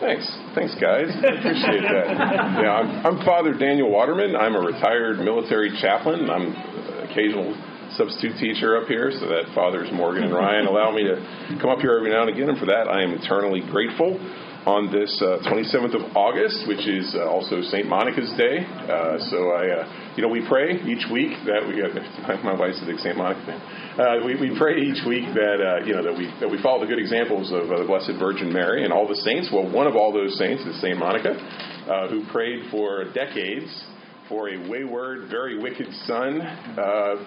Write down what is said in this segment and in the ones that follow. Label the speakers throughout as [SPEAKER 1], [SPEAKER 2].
[SPEAKER 1] Thanks. Thanks, guys. I Appreciate that. Yeah, I'm, I'm Father Daniel Waterman. I'm a retired military chaplain. I'm an occasional substitute teacher up here, so that Fathers Morgan and Ryan allow me to come up here every now and again, and for that I am eternally grateful on this uh, 27th of August, which is uh, also St. Monica's Day. Uh, so I, uh, you know, we pray each week that we. my wife's a big St. Monica fan. Uh, we, we pray each week that uh, you know that we that we follow the good examples of the Blessed Virgin Mary and all the saints. Well, one of all those saints is St. Monica, who prayed for decades for a wayward, very wicked son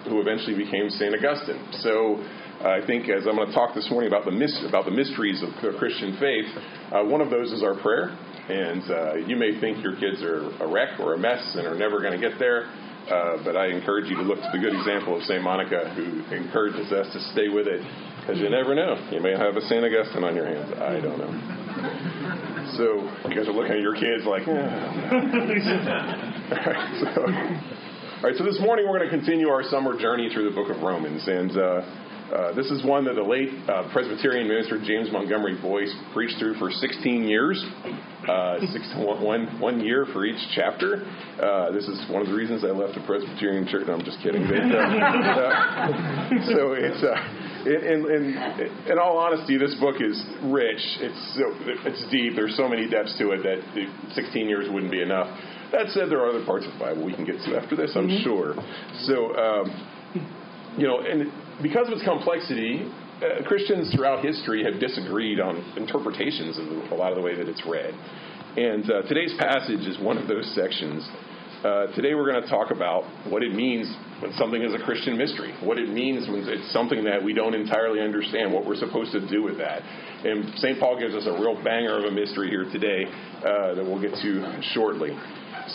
[SPEAKER 1] who eventually became St. Augustine. So I think as I'm going to talk this morning about the mis- about the mysteries of Christian faith, uh, one of those is our prayer. And uh, you may think your kids are a wreck or a mess and are never going to get there. Uh, but I encourage you to look to the good example of St. Monica, who encourages us to stay with it, because you never know. You may have a St. Augustine on your hands. I don't know. So you guys are looking at your kids like, right, so, all right, so this morning we're going to continue our summer journey through the book of Romans. And uh, uh, this is one that the late uh, Presbyterian minister James Montgomery Boice preached through for 16 years, uh, six, one, one year for each chapter. Uh, this is one of the reasons I left the Presbyterian church. No, I'm just kidding. But, uh, so it's. In, in, in, all honesty, this book is rich. It's so, it's deep. There's so many depths to it that 16 years wouldn't be enough. That said, there are other parts of the Bible we can get to after this, I'm mm-hmm. sure. So, um, you know, and because of its complexity, uh, Christians throughout history have disagreed on interpretations of a lot of the way that it's read. And uh, today's passage is one of those sections. Uh, today we're going to talk about what it means when something is a Christian mystery, what it means when it's something that we don't entirely understand, what we're supposed to do with that. And St. Paul gives us a real banger of a mystery here today uh, that we'll get to shortly.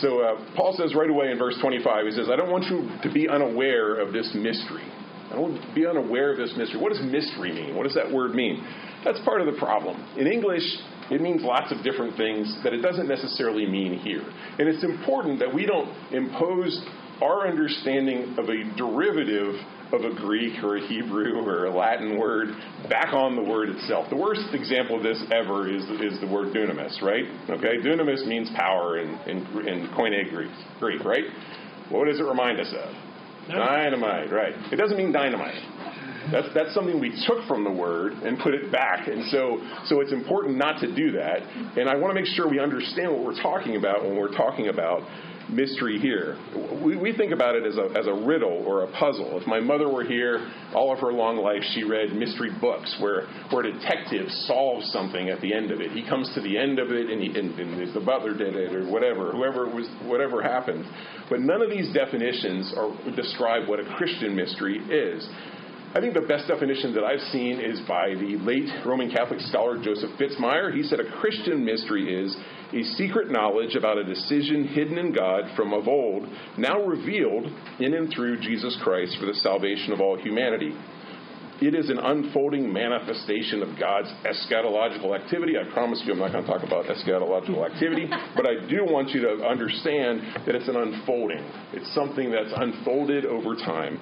[SPEAKER 1] So uh, Paul says right away in verse 25, he says, I don't want you to be unaware of this mystery Will be unaware of this mystery. What does mystery mean? What does that word mean? That's part of the problem. In English, it means lots of different things that it doesn't necessarily mean here. And it's important that we don't impose our understanding of a derivative of a Greek or a Hebrew or a Latin word back on the word itself. The worst example of this ever is, is the word dunamis, right? Okay, dunamis means power in, in, in Koine Greek, Greek, right? What does it remind us of? Dynamite, right. It doesn't mean dynamite. That's, that's something we took from the word and put it back. And so, so it's important not to do that. And I want to make sure we understand what we're talking about when we're talking about mystery here. We, we think about it as a, as a riddle or a puzzle. If my mother were here, all of her long life, she read mystery books where, where a detective solves something at the end of it. He comes to the end of it, and, he, and, and the butler did it, or whatever, whoever was, whatever happened. But none of these definitions are, describe what a Christian mystery is. I think the best definition that I've seen is by the late Roman Catholic scholar Joseph Fitzmyer. He said a Christian mystery is a secret knowledge about a decision hidden in God from of old, now revealed in and through Jesus Christ for the salvation of all humanity. It is an unfolding manifestation of God's eschatological activity. I promise you I'm not going to talk about eschatological activity, but I do want you to understand that it's an unfolding. It's something that's unfolded over time.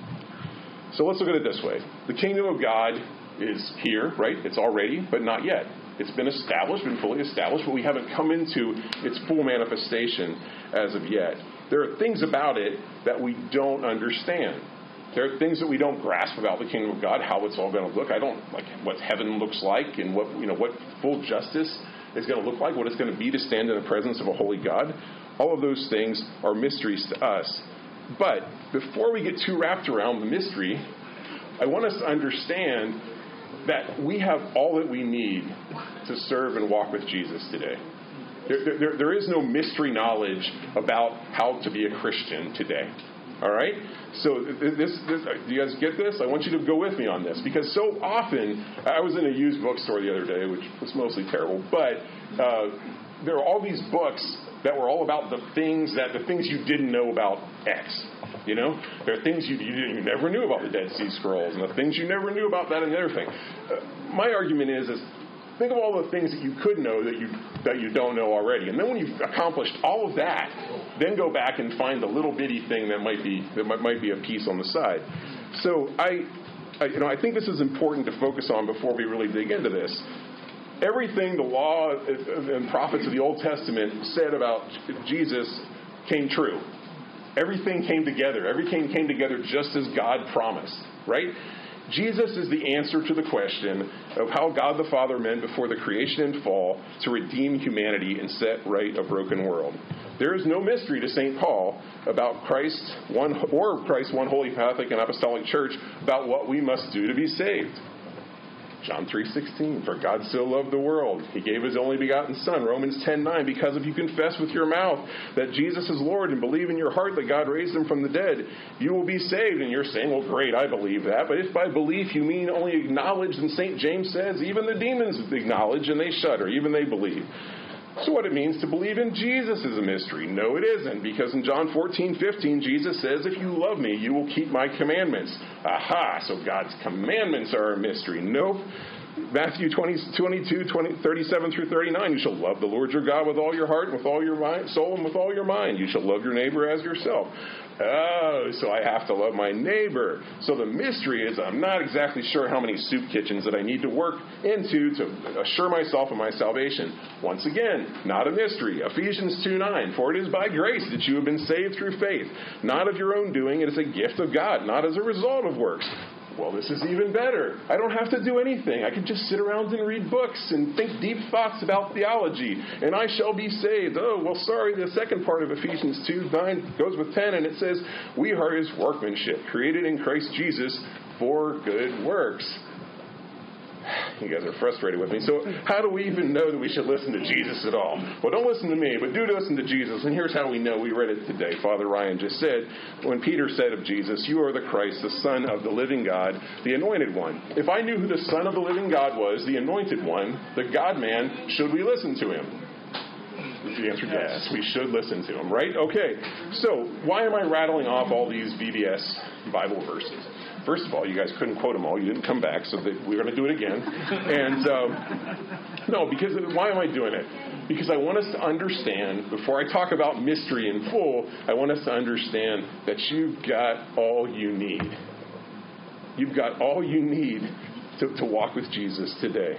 [SPEAKER 1] So let's look at it this way the kingdom of God is here, right? It's already, but not yet. It's been established, been fully established, but we haven't come into its full manifestation as of yet. There are things about it that we don't understand. There are things that we don't grasp about the kingdom of God, how it's all going to look. I don't like what heaven looks like and what you know what full justice is going to look like, what it's going to be to stand in the presence of a holy God. All of those things are mysteries to us. But before we get too wrapped around the mystery, I want us to understand that we have all that we need to serve and walk with Jesus today. There, there, there is no mystery knowledge about how to be a Christian today. All right? So, this, this, do you guys get this? I want you to go with me on this because so often, I was in a used bookstore the other day, which was mostly terrible, but uh, there are all these books that were all about the things that the things you didn't know about X. You know, there are things you, you, you never knew about the Dead Sea Scrolls, and the things you never knew about that and the other thing. Uh, my argument is, is think of all the things that you could know that you that you don't know already, and then when you've accomplished all of that, then go back and find the little bitty thing that might be that might, might be a piece on the side. So I, I, you know, I think this is important to focus on before we really dig into this everything the law and prophets of the Old Testament said about Jesus came true. Everything came together. Everything came together just as God promised, right? Jesus is the answer to the question of how God the Father meant before the creation and fall to redeem humanity and set right a broken world. There is no mystery to St. Paul about Christ one or Christ's one holy Catholic and apostolic church about what we must do to be saved. John 3:16 For God so loved the world he gave his only begotten son Romans 10:9 because if you confess with your mouth that Jesus is Lord and believe in your heart that God raised him from the dead you will be saved. And you're saying well great I believe that. But if by belief you mean only acknowledge then St James says even the demons acknowledge and they shudder even they believe so, what it means to believe in Jesus is a mystery. No, it isn't, because in John 14, 15, Jesus says, If you love me, you will keep my commandments. Aha, so God's commandments are a mystery. Nope. Matthew 20, 22, 20, 37 through 39, you shall love the Lord your God with all your heart, with all your mind, soul, and with all your mind. You shall love your neighbor as yourself. Oh, so I have to love my neighbor. So the mystery is I'm not exactly sure how many soup kitchens that I need to work into to assure myself of my salvation. Once again, not a mystery. Ephesians 2 9. For it is by grace that you have been saved through faith, not of your own doing. It is a gift of God, not as a result of works well, this is even better. I don't have to do anything. I can just sit around and read books and think deep thoughts about theology, and I shall be saved. Oh, well, sorry, the second part of Ephesians 2 9 goes with 10, and it says, We are his workmanship, created in Christ Jesus for good works. You guys are frustrated with me. So, how do we even know that we should listen to Jesus at all? Well, don't listen to me, but do listen to Jesus. And here's how we know. We read it today. Father Ryan just said, when Peter said of Jesus, You are the Christ, the Son of the living God, the anointed one. If I knew who the Son of the living God was, the anointed one, the God man, should we listen to him? The answer is yes. We should listen to him, right? Okay. So, why am I rattling off all these VBS Bible verses? First of all, you guys couldn't quote them all. You didn't come back, so they, we're going to do it again. And um, no, because why am I doing it? Because I want us to understand, before I talk about mystery in full, I want us to understand that you've got all you need. You've got all you need to, to walk with Jesus today.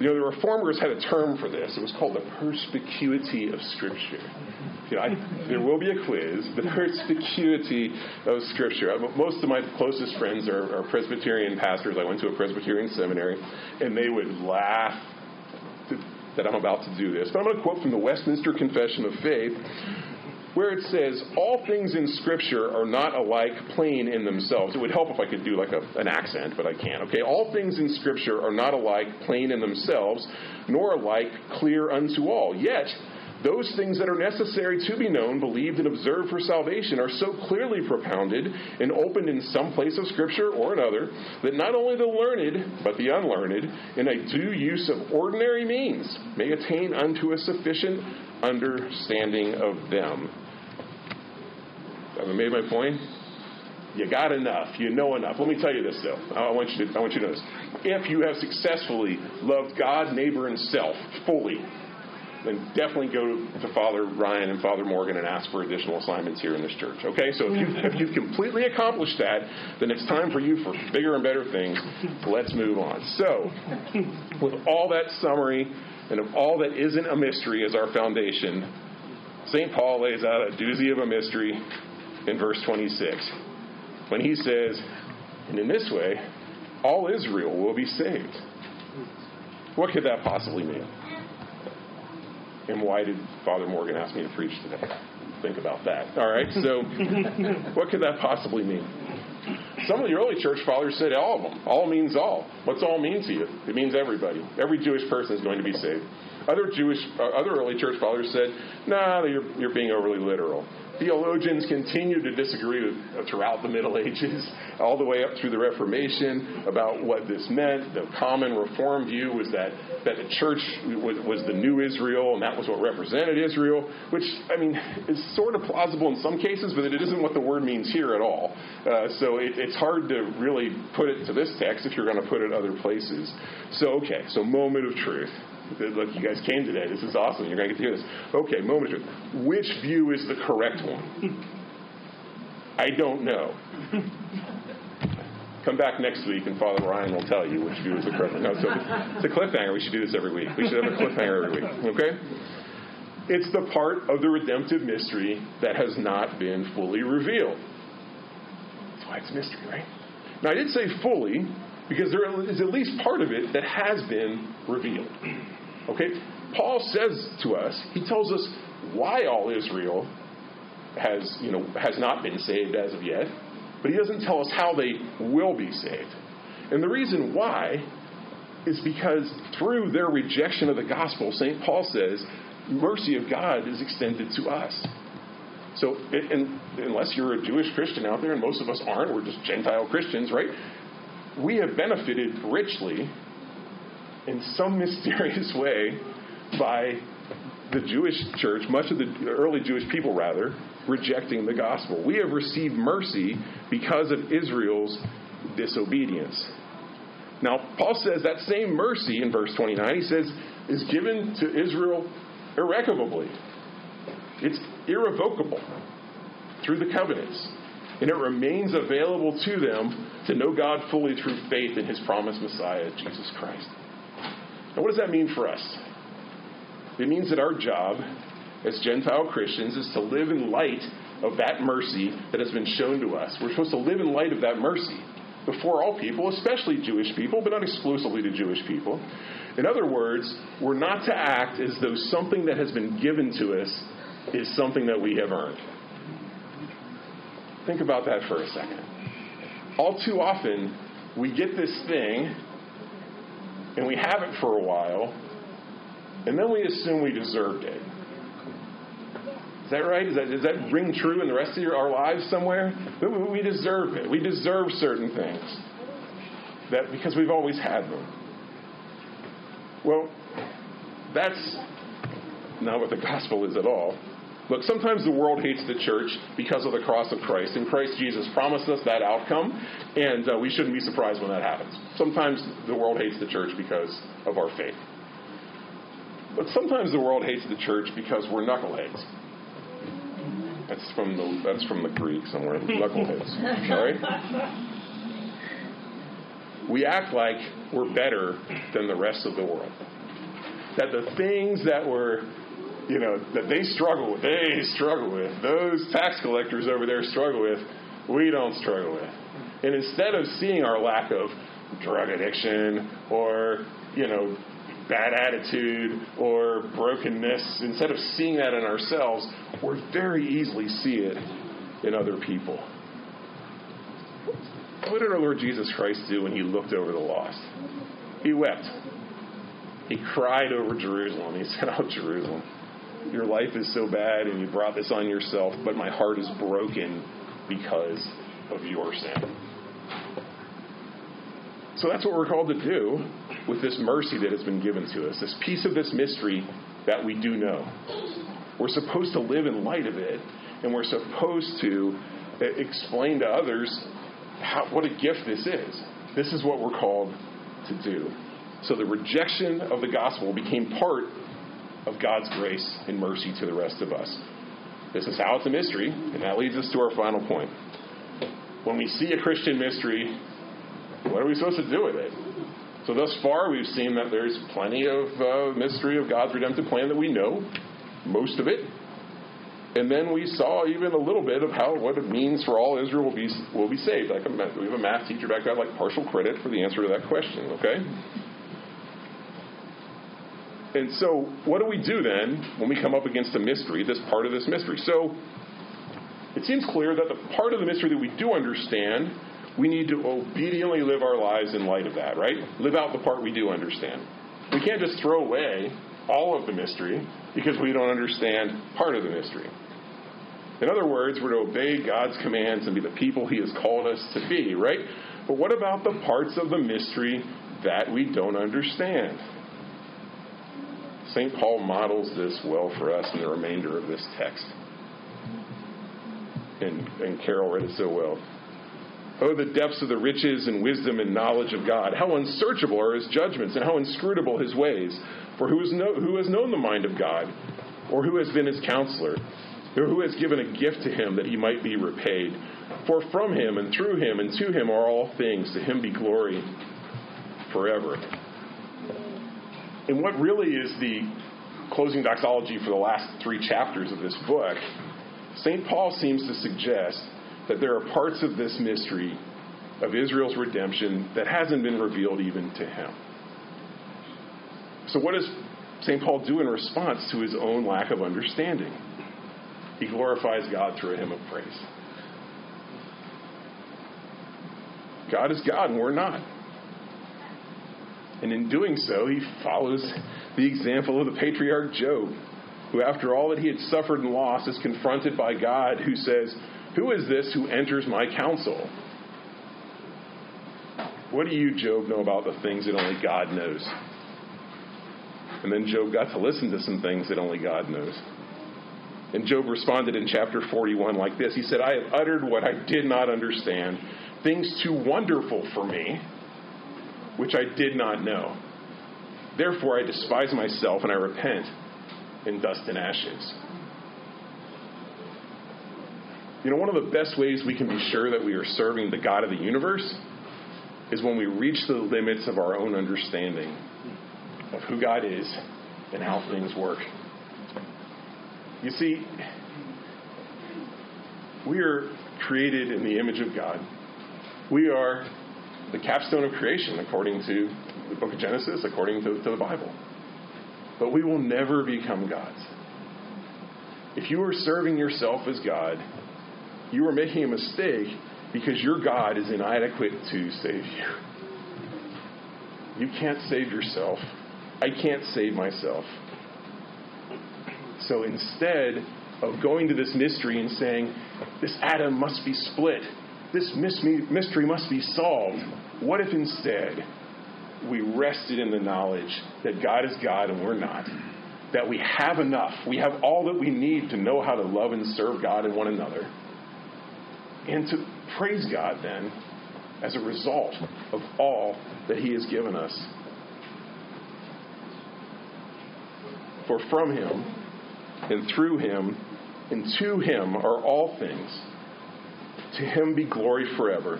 [SPEAKER 1] You know, the reformers had a term for this. It was called the perspicuity of Scripture. You know, I, there will be a quiz. The perspicuity of Scripture. Uh, most of my closest friends are, are Presbyterian pastors. I went to a Presbyterian seminary, and they would laugh that I'm about to do this. But I'm going to quote from the Westminster Confession of Faith where it says, All things in Scripture are not alike plain in themselves. It would help if I could do like a, an accent, but I can't. Okay, all things in Scripture are not alike plain in themselves, nor alike clear unto all. Yet, those things that are necessary to be known, believed, and observed for salvation are so clearly propounded and opened in some place of Scripture or another that not only the learned, but the unlearned, in a due use of ordinary means, may attain unto a sufficient understanding of them. Have I made my point? You got enough. You know enough. Let me tell you this, though. I want you to, I want you to know this. If you have successfully loved God, neighbor, and self fully, then definitely go to Father Ryan and Father Morgan and ask for additional assignments here in this church. Okay, so if you've, if you've completely accomplished that, then it's time for you for bigger and better things. Let's move on. So, with all that summary and of all that isn't a mystery as our foundation, St. Paul lays out a doozy of a mystery in verse 26 when he says, And in this way, all Israel will be saved. What could that possibly mean? And why did Father Morgan ask me to preach today? Think about that. All right, so what could that possibly mean? Some of the early church fathers said all of them. All means all. What's all mean to you? It means everybody. Every Jewish person is going to be saved. Other Jewish, uh, other early church fathers said, "Nah, you're, you're being overly literal." Theologians continue to disagree with, uh, throughout the Middle Ages, all the way up through the Reformation, about what this meant. The common Reform view was that, that the church was, was the new Israel, and that was what represented Israel, which, I mean, is sort of plausible in some cases, but it isn't what the word means here at all. Uh, so it, it's hard to really put it to this text if you're going to put it other places. So, okay, so moment of truth. Look, you guys came today. This is awesome. You're going to get to hear this. Okay, moment of truth. Which view is the correct one? I don't know. Come back next week and Father Ryan will tell you which view is the correct one. No, so it's a cliffhanger. We should do this every week. We should have a cliffhanger every week. Okay? It's the part of the redemptive mystery that has not been fully revealed. That's why it's mystery, right? Now, I did say fully because there is at least part of it that has been revealed. Okay? Paul says to us, he tells us why all Israel has, you know, has not been saved as of yet, but he doesn't tell us how they will be saved. And the reason why is because through their rejection of the gospel, St. Paul says, mercy of God is extended to us. So, and unless you're a Jewish Christian out there, and most of us aren't, we're just Gentile Christians, right? We have benefited richly in some mysterious way by the Jewish church, much of the early Jewish people rather, rejecting the gospel. We have received mercy because of Israel's disobedience. Now, Paul says that same mercy in verse 29, he says, is given to Israel irrevocably. It's irrevocable through the covenants. And it remains available to them to know God fully through faith in his promised Messiah, Jesus Christ. Now, what does that mean for us? It means that our job as Gentile Christians is to live in light of that mercy that has been shown to us. We're supposed to live in light of that mercy before all people, especially Jewish people, but not exclusively to Jewish people. In other words, we're not to act as though something that has been given to us is something that we have earned. Think about that for a second. All too often, we get this thing and we have it for a while, and then we assume we deserved it. Is that right? Does that, does that ring true in the rest of your, our lives somewhere? We deserve it. We deserve certain things that because we've always had them. Well, that's not what the gospel is at all. Look, sometimes the world hates the church because of the cross of Christ, and Christ Jesus promised us that outcome, and uh, we shouldn't be surprised when that happens. Sometimes the world hates the church because of our faith. But sometimes the world hates the church because we're knuckleheads. That's from the that's from the Greek somewhere. Knuckleheads. All right? We act like we're better than the rest of the world. That the things that were you know, that they struggle with, they struggle with, those tax collectors over there struggle with, we don't struggle with. And instead of seeing our lack of drug addiction or, you know, bad attitude or brokenness, instead of seeing that in ourselves, we very easily see it in other people. What did our Lord Jesus Christ do when he looked over the lost? He wept. He cried over Jerusalem. He said, Oh, Jerusalem, your life is so bad and you brought this on yourself, but my heart is broken because of your sin. So that's what we're called to do with this mercy that has been given to us, this piece of this mystery that we do know. We're supposed to live in light of it, and we're supposed to eh, explain to others how, what a gift this is. This is what we're called to do. So the rejection of the gospel became part of God's grace and mercy to the rest of us. This is how it's a mystery, and that leads us to our final point. When we see a Christian mystery, what are we supposed to do with it? So, thus far, we've seen that there's plenty of uh, mystery of God's redemptive plan that we know, most of it. And then we saw even a little bit of how what it means for all Israel will be will be saved. Like a, we have a math teacher back there, like partial credit for the answer to that question. Okay. And so, what do we do then when we come up against a mystery, this part of this mystery? So, it seems clear that the part of the mystery that we do understand, we need to obediently live our lives in light of that, right? Live out the part we do understand. We can't just throw away all of the mystery because we don't understand part of the mystery. In other words, we're to obey God's commands and be the people He has called us to be, right? But what about the parts of the mystery that we don't understand? St. Paul models this well for us in the remainder of this text. And, and Carol read it so well. Oh, the depths of the riches and wisdom and knowledge of God. How unsearchable are his judgments and how inscrutable his ways. For who, is no, who has known the mind of God? Or who has been his counselor? Or who has given a gift to him that he might be repaid? For from him and through him and to him are all things. To him be glory forever. And what really is the closing doxology for the last three chapters of this book, St. Paul seems to suggest that there are parts of this mystery of Israel's redemption that hasn't been revealed even to him. So, what does St. Paul do in response to his own lack of understanding? He glorifies God through a hymn of praise. God is God and we're not. And in doing so, he follows the example of the patriarch Job, who, after all that he had suffered and lost, is confronted by God, who says, Who is this who enters my counsel? What do you, Job, know about the things that only God knows? And then Job got to listen to some things that only God knows. And Job responded in chapter 41 like this He said, I have uttered what I did not understand, things too wonderful for me which I did not know. Therefore, I despise myself and I repent in dust and ashes. You know, one of the best ways we can be sure that we are serving the God of the universe is when we reach the limits of our own understanding of who God is and how things work. You see, we are created in the image of God. We are the capstone of creation, according to the book of Genesis, according to, to the Bible. But we will never become gods. If you are serving yourself as God, you are making a mistake because your God is inadequate to save you. You can't save yourself. I can't save myself. So instead of going to this mystery and saying, this atom must be split, this mystery must be solved. What if instead we rested in the knowledge that God is God and we're not? That we have enough, we have all that we need to know how to love and serve God and one another. And to praise God then as a result of all that He has given us. For from Him and through Him and to Him are all things. To him be glory forever.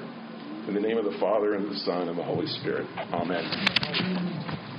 [SPEAKER 1] In the name of the Father, and of the Son, and of the Holy Spirit. Amen.